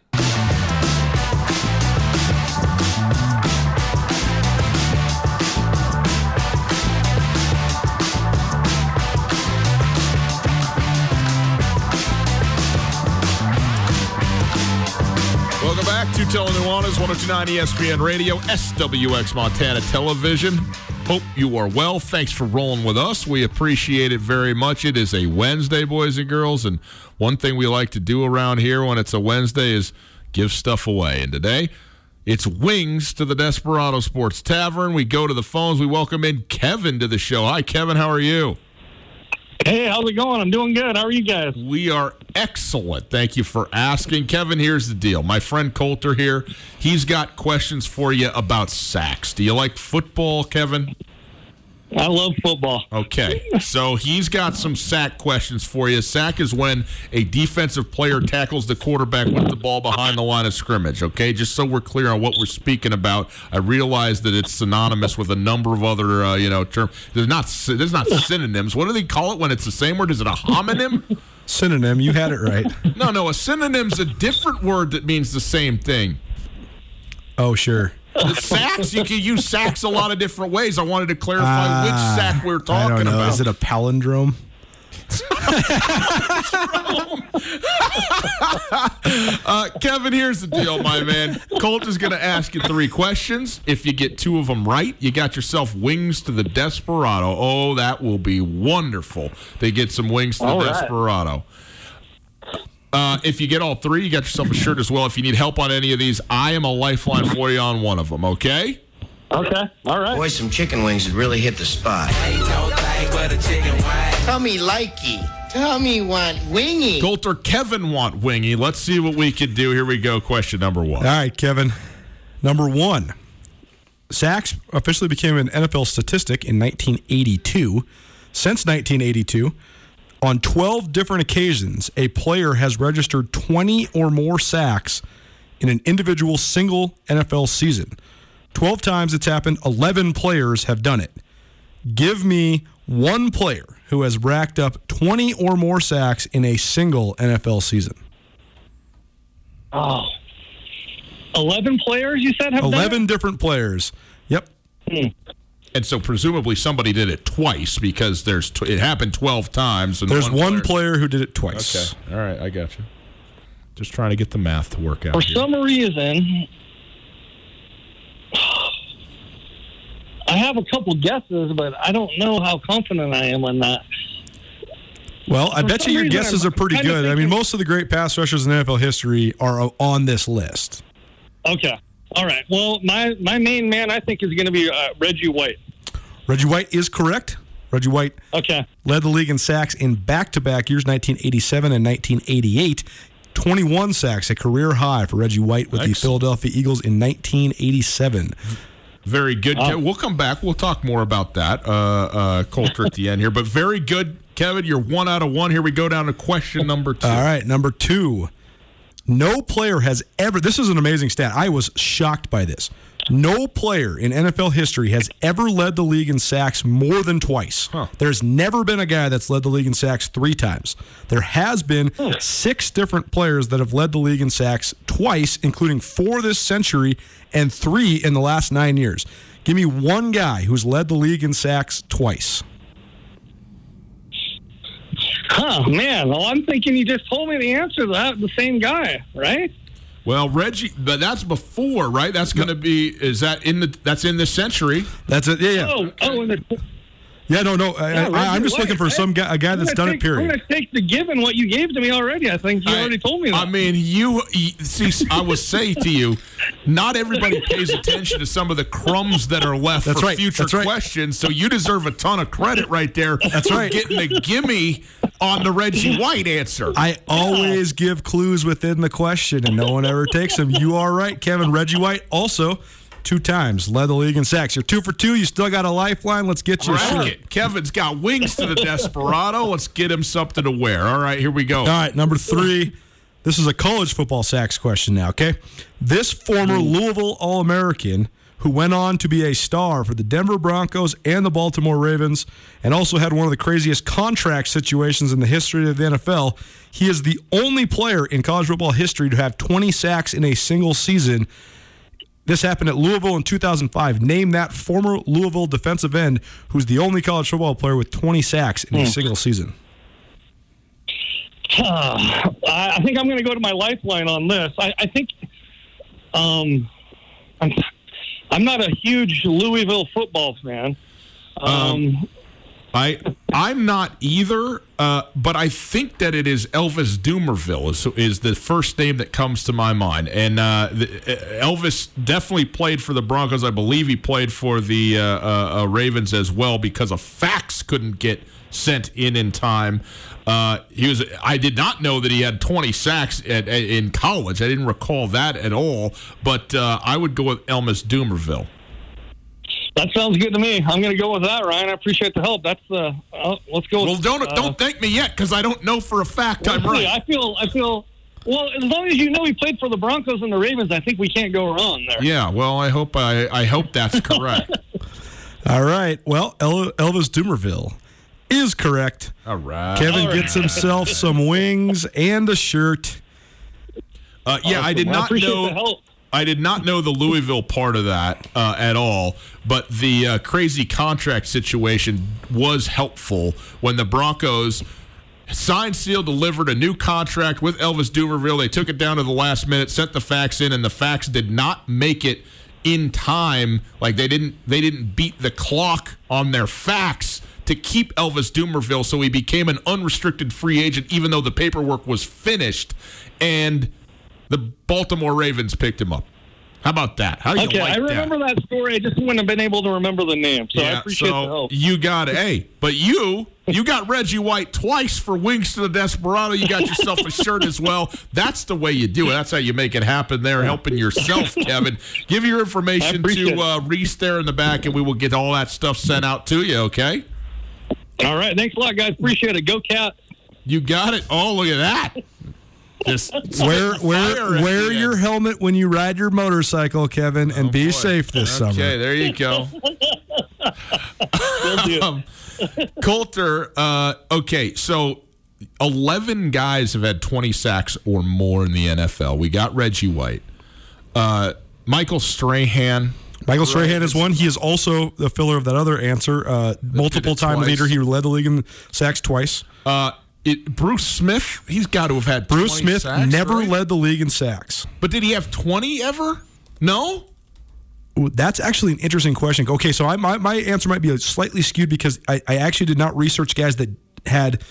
back to Telenuanas, 1029 ESPN Radio, SWX Montana Television. Hope you are well. Thanks for rolling with us. We appreciate it very much. It is a Wednesday, boys and girls, and one thing we like to do around here when it's a Wednesday is give stuff away. And today, it's wings to the Desperado Sports Tavern. We go to the phones. We welcome in Kevin to the show. Hi, Kevin. How are you? Hey, how's it going? I'm doing good. How are you guys? We are excellent. Thank you for asking. Kevin, here's the deal. My friend Colter here, he's got questions for you about sacks. Do you like football, Kevin? I love football. Okay. So he's got some sack questions for you. Sack is when a defensive player tackles the quarterback with the ball behind the line of scrimmage. Okay. Just so we're clear on what we're speaking about. I realize that it's synonymous with a number of other, uh, you know, terms. There's not, there's not synonyms. What do they call it when it's the same word? Is it a homonym? Synonym, you had it right. No, no. A synonym's a different word that means the same thing. Oh, sure. The sacks, you can use sacks a lot of different ways. I wanted to clarify which Ah, sack we're I talking don't know. about. Is it a palindrome? Uh, Kevin, here's the deal, my man. Colt is going to ask you three questions. If you get two of them right, you got yourself wings to the Desperado. Oh, that will be wonderful. They get some wings to All the right. Desperado. Uh, if you get all three, you got yourself a shirt as well. If you need help on any of these, I am a lifeline for you on one of them, okay? Okay. All right. Boy, some chicken wings would really hit the spot. Tell me likey. Tell me want wingy. Colt or Kevin want wingy. Let's see what we can do. Here we go. Question number one. All right, Kevin. Number one. Sacks officially became an NFL statistic in 1982. Since 1982, on 12 different occasions, a player has registered 20 or more sacks in an individual single NFL season. 12 times it's happened, 11 players have done it. Give me one player who has racked up 20 or more sacks in a single NFL season. Oh. 11 players, you said, have done 11 different players. Yep. Hmm. And so presumably somebody did it twice because there's tw- it happened 12 times. And There's one player- player who did it twice. Okay. All right. I got you. Just trying to get the math to work out. For here. some reason, I have a couple guesses, but I don't know how confident I am on that. Well, I For bet you your guesses I'm are pretty good. I mean, most of the great pass rushers in NFL history are on this list. Okay. All right. Well, my, my main man, I think, is going to be uh, Reggie White. Reggie White is correct. Reggie White Okay. led the league in sacks in back-to-back years, 1987 and 1988. 21 sacks, a career high for Reggie White with the Philadelphia Eagles in 1987. Very good. Ke- We'll come back. We'll talk more about that, uh, uh, Colter, at the end here. But very good, Kevin. You're one out of one. Here we go down to question number two. All right, number two. No player has ever, this is an amazing stat. I was shocked by this. No player in NFL history has ever led the league in sacks more than twice. There's never been a guy that's led the league in sacks three times. There has been hmm. six different players that have led the league in sacks twice, including four this century and three in the last nine years. Give me one guy who's led the league in sacks twice. Huh, man. Well, I'm thinking you just told me the answer to that. The same guy, right? Well, Reggie, but that's before, right? That's going to be. Is that in the? That's in this century. That's it. Yeah, yeah. Oh, oh, and the, Yeah, no, no. I, Yeah, I, I'm just Reggie looking for some guy, a guy that's done take, it. I'm Period. going to take the given what you gave to me already. I think you I- already told me that. I mean, you you- see. I will say to you, not everybody pays attention to some of the crumbs that are left That's for right, future that's right. questions. So you deserve a ton of credit right there. That's for right. Getting a gimme on the Reggie White answer. I always give clues within the question, and no one ever takes them. You are right, Kevin. Reggie White also two times led the league in sacks. You're two for two. You still got a lifeline. Let's get you a shirt. Kevin's got wings to the Desperado. Let's get him something to wear. All right, here we go. All right, number three. This is a college football sacks question now, okay? This former hmm. Louisville All American who went on to be a star for the Denver Broncos and the Baltimore Ravens and also had one of the craziest contract situations in the history of the NFL. He is the only player in college football history to have 20 sacks in a single season. This happened at Louisville in 2005. Name that former Louisville defensive end who's the only college football player with 20 sacks in a single season. I I think I'm going to go to my lifeline on this. I, I think um, I'm, I'm not a huge Louisville football fan. Um, I I'm not either, uh, but I think that it is Elvis Dumervil is, is the first name that comes to my mind, and uh, the, uh, Elvis definitely played for the Broncos. I believe he played for the uh, uh, uh, Ravens as well because a fax couldn't get sent in in time. He was. I did not know that he had 20 sacks at, at- in college. I didn't recall that at all. But I would go with Elvis Dumervil. That sounds good to me. I'm going to go with that, Ryan. I appreciate the help. That's uh, uh let's go. Well, don't uh, don't thank me yet because I don't know for a fact I'm Let's right. I feel. I feel. Well, as long as you know he played for the Broncos and the Ravens, I think we can't go wrong there. Yeah, well, I hope I, I hope that's correct. All right. Well, El- Elvis Dumervil is correct. All right. Kevin All right. gets himself some wings and a shirt. Uh, yeah, I did Well, I not appreciate know. I did not know the Louisville part of that uh, at all, but the uh, crazy contract situation was helpful when the Broncos signed, sealed, delivered a new contract with Elvis Dumervil. They took it down to the last minute, sent the fax in, and the fax did not make it in time. Like they didn't, they didn't beat the clock on their fax to keep Elvis Dumervil, so he became an unrestricted free agent, even though the paperwork was finished, and the Baltimore Ravens picked him up. How about that? How do you Okay, like I remember that? that. story. I just wouldn't have been able to remember the name, so I appreciate so the help. you got it. Hey, but you you got Reggie White twice for Wings to the Desperado. You got yourself a shirt as well. That's the way you do it. That's how you make it happen there, helping yourself, Kevin. Give your information to uh, Reese there in the back, and we will get all that stuff sent out to you, okay? All right, thanks a lot, guys. Appreciate it. Go Cat. You got it. Oh, look at that. Just Wear wear wear the your helmet when you ride your motorcycle, Kevin, and be boy. safe this Okay, summer. Okay, there you go. Will do. um, Colter, uh, okay, so 11 guys have had 20 sacks or more in the NFL. We got Reggie White. Uh, Michael Strahan. Michael Strahan is one. He is also the filler of that other answer. Uh, multiple time twice. leader. He led the league in sacks twice. Uh, it, Bruce Smith, he's got to have had Bruce 20 Smith sacks, never right? led the league in sacks. But did he have 20 ever? No? That's actually an interesting question. Okay, so I, my, my answer might be slightly skewed because I, I actually did not research guys that had.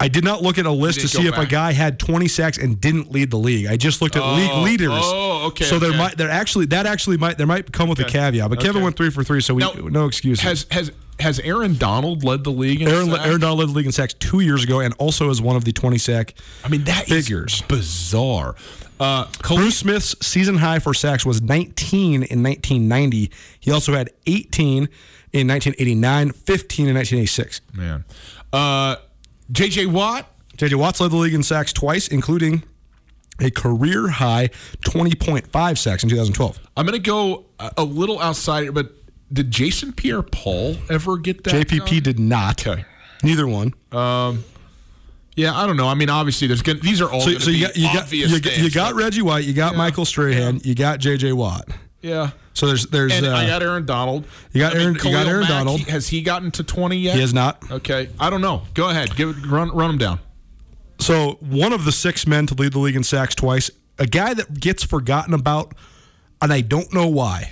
I did not look at a list to see if a guy had 20 sacks and didn't lead the league. I just looked at Oh, league leaders. oh, okay, So there okay. might there actually that actually might there might come with a caveat. But Kevin went three for three, so we Now, no excuses. Has has has Aaron Donald led the league? In Aaron, sacks? Aaron Donald led the league in sacks two years ago, and also as one of the 20 sack. I mean, that figures. bizarre. Uh, Khalil- Bruce Smith's season high for sacks was 19 in 1990. He also had 18 in 1989, 15 in 1986. man, uh, J.J. Watt. J.J. Watts led the league in sacks twice, including a career high 20.5 sacks in 2012. I'm going to go a little outside, but did Jason Pierre-Paul ever get that? JPP done? did not. Okay. Neither one. Yeah, I don't know. I mean, obviously, there's gonna, these are all So, so you got you got you got, you got Reggie White, you got Yeah. Michael Strahan, you got J.J. Watt. Yeah. So there's there's And uh, I got Aaron Donald. you got I mean, Aaron- you got Aaron Mack, Donald. he- has he gotten to 20 yet? he has not. Okay. I don't know. Go ahead. Give run run them down. So one of the six men to lead the league in sacks twice, a guy that gets forgotten about, and I don't know why.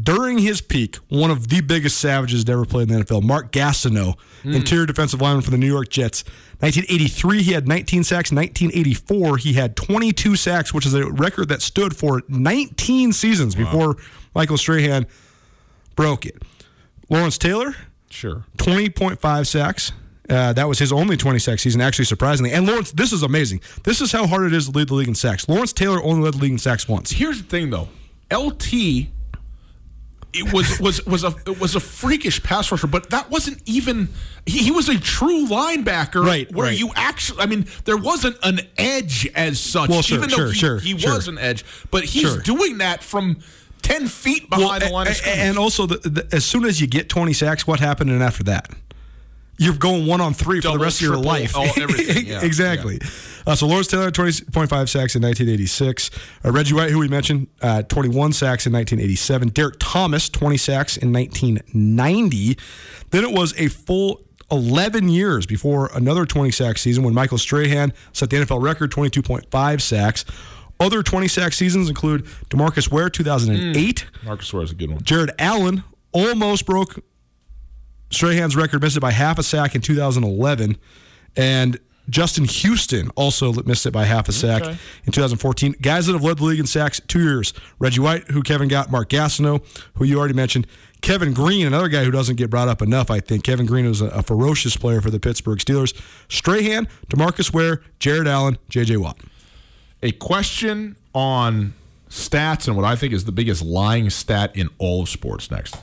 During his peak, one of the biggest savages to ever play in the NFL, Mark Gastineau, interior defensive lineman for the New York Jets. 1983, he had 19 sacks. 1984, he had 22 sacks, which is a record that stood for 19 seasons before Michael Strahan broke it. Lawrence Taylor, Sure. 20.5 sacks. Uh, that was his only 20 sack season, actually, surprisingly. And Lawrence, this is amazing. This is how hard it is to lead the league in sacks. Lawrence Taylor only led the league in sacks once. Here's the thing, though. LT it was was was a it was a freakish pass rusher, but that wasn't even. He, he was a true linebacker, Right, Where right. you actually, I mean, there wasn't an edge as such. Well, sure, even though sure, he, sure, he was an edge, but he's doing that from ten feet behind the line a- of scrimmage. and also, the, the, as soon as you get 20 sacks, what happened and after that? You're going one on three for the rest of your life. all- everything, yeah, exactly. Uh, so Lawrence Taylor, 20.5 sacks in 1986. Uh, Reggie White, who we mentioned, uh, 21 sacks in 1987. Derrick Thomas, 20 sacks in 1990. Then it was a full 11 years before another 20 sack season when Michael Strahan set the NFL record, 22.5 sacks. Other 20 sack seasons include DeMarcus Ware, 2008. Marcus Ware is a good one. Jared Allen almost broke Strahan's record, missed it by half a sack in 2011. And Justin Houston also missed it by half a sack Okay. in 2014. Guys that have led the league in sacks two years Reggie White, who Kevin got, Mark Gastineau, who you already mentioned, Kevin Greene, another guy who doesn't get brought up enough, I think. Kevin Greene was a, a ferocious player for the Pittsburgh Steelers. Strahan, DeMarcus Ware, Jared Allen, J.J. Watt. A question on stats and what I think is the biggest lying stat in all of sports next.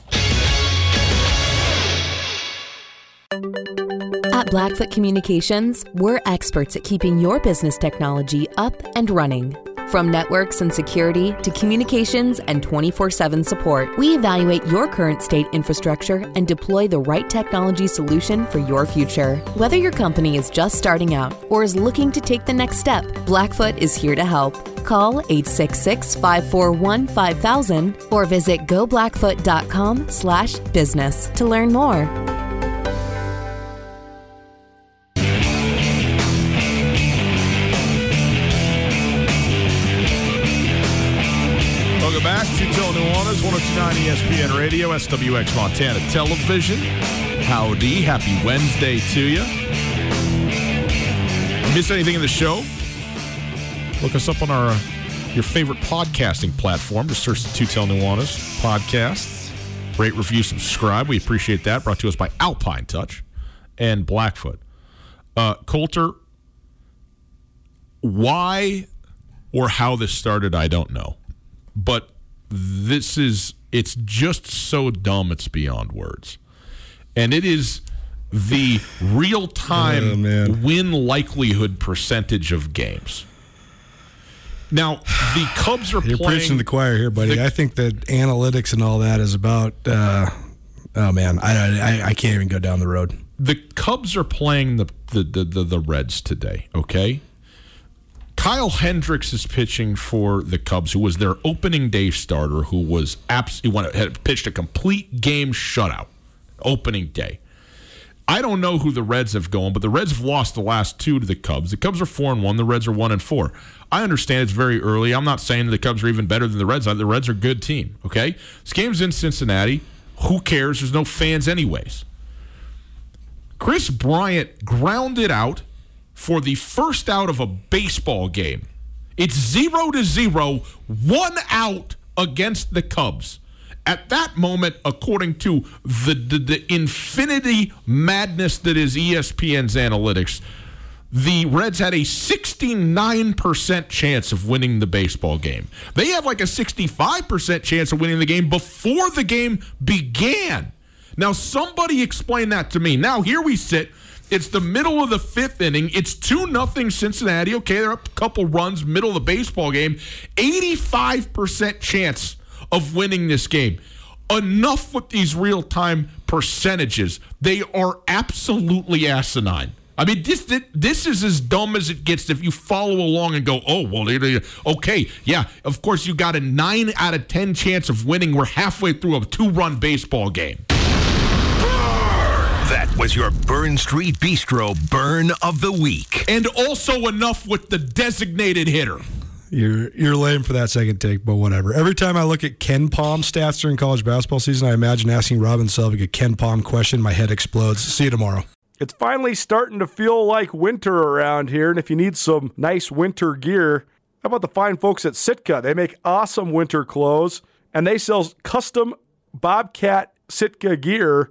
At Blackfoot Communications, we're experts at keeping your business technology up and running. From networks and security to communications and 24 7 support, we evaluate your current state infrastructure and deploy the right technology solution for your future. Whether your company is just starting out or is looking to take the next step, Blackfoot is here to help. Call 866 541 5000 or visit goblackfoot.com slash business to learn more. Welcome back to Till Nuanez, 1029 ESPN Radio, SWX Montana Television. Howdy. Happy Wednesday to you. Miss anything in the show? Look us up on our your favorite podcasting platform. Just search the Two Tell Nuanez podcasts. Rate, review, subscribe. We appreciate that. Brought to us by Alpine Touch and Blackfoot. Uh, Colter, why or how this started, I don't know. But this is, it's just so dumb, it's beyond words. And it is the real Oh, time man. win likelihood percentage of games. Now, the Cubs are You're playing. preaching the choir here, buddy. the- I think that analytics and all that is about. Uh, oh man, I, I I can't even go down the road. the Cubs are playing the the, the, the, the Reds today, okay? Kyle Hendricks is pitching for the Cubs, who was their opening day starter, who was absolutely had pitched a complete game shutout opening day. I don't know who the Reds have gone, but the Reds have lost the last two to the Cubs. The Cubs are four and one. The Reds are one and four. I understand it's very early. I'm not saying the Cubs are even better than the Reds. The Reds are a good team. Okay, this game's in Cincinnati. Who cares? There's no fans anyways. Kris Bryant grounded out for the first out of a baseball game. It's zero to zero, one out against the Cubs. At that moment, according to the, the, the infinity madness that is ESPN's analytics, the Reds had a 69% chance of winning the baseball game. They had like a 65% chance of winning the game before the game began. Now, somebody explain that to me. Now, here we sit. It's the middle of the fifth inning. It's 2 nothing Cincinnati. Okay, they're up a couple runs, middle of the baseball game. 85% chance of winning this game. Enough with these real time percentages. They are absolutely asinine. I mean, this this is as dumb as it gets if you follow along and go, oh, well, okay, yeah, of course you got a nine out of ten chance of winning. We're halfway through a two run baseball game. That was your Burn Street Bistro burn of the week. And also enough with the designated hitter. You're you're lame for that second take, but whatever. Every time I look at KenPom stats during college basketball season, I imagine asking Robin Selvig a KenPom question. My head explodes. See you tomorrow. It's finally starting to feel like winter around here, and if you need some nice winter gear, how about the fine folks at Sitka? They make awesome winter clothes, and they sell custom Bobcat Sitka gear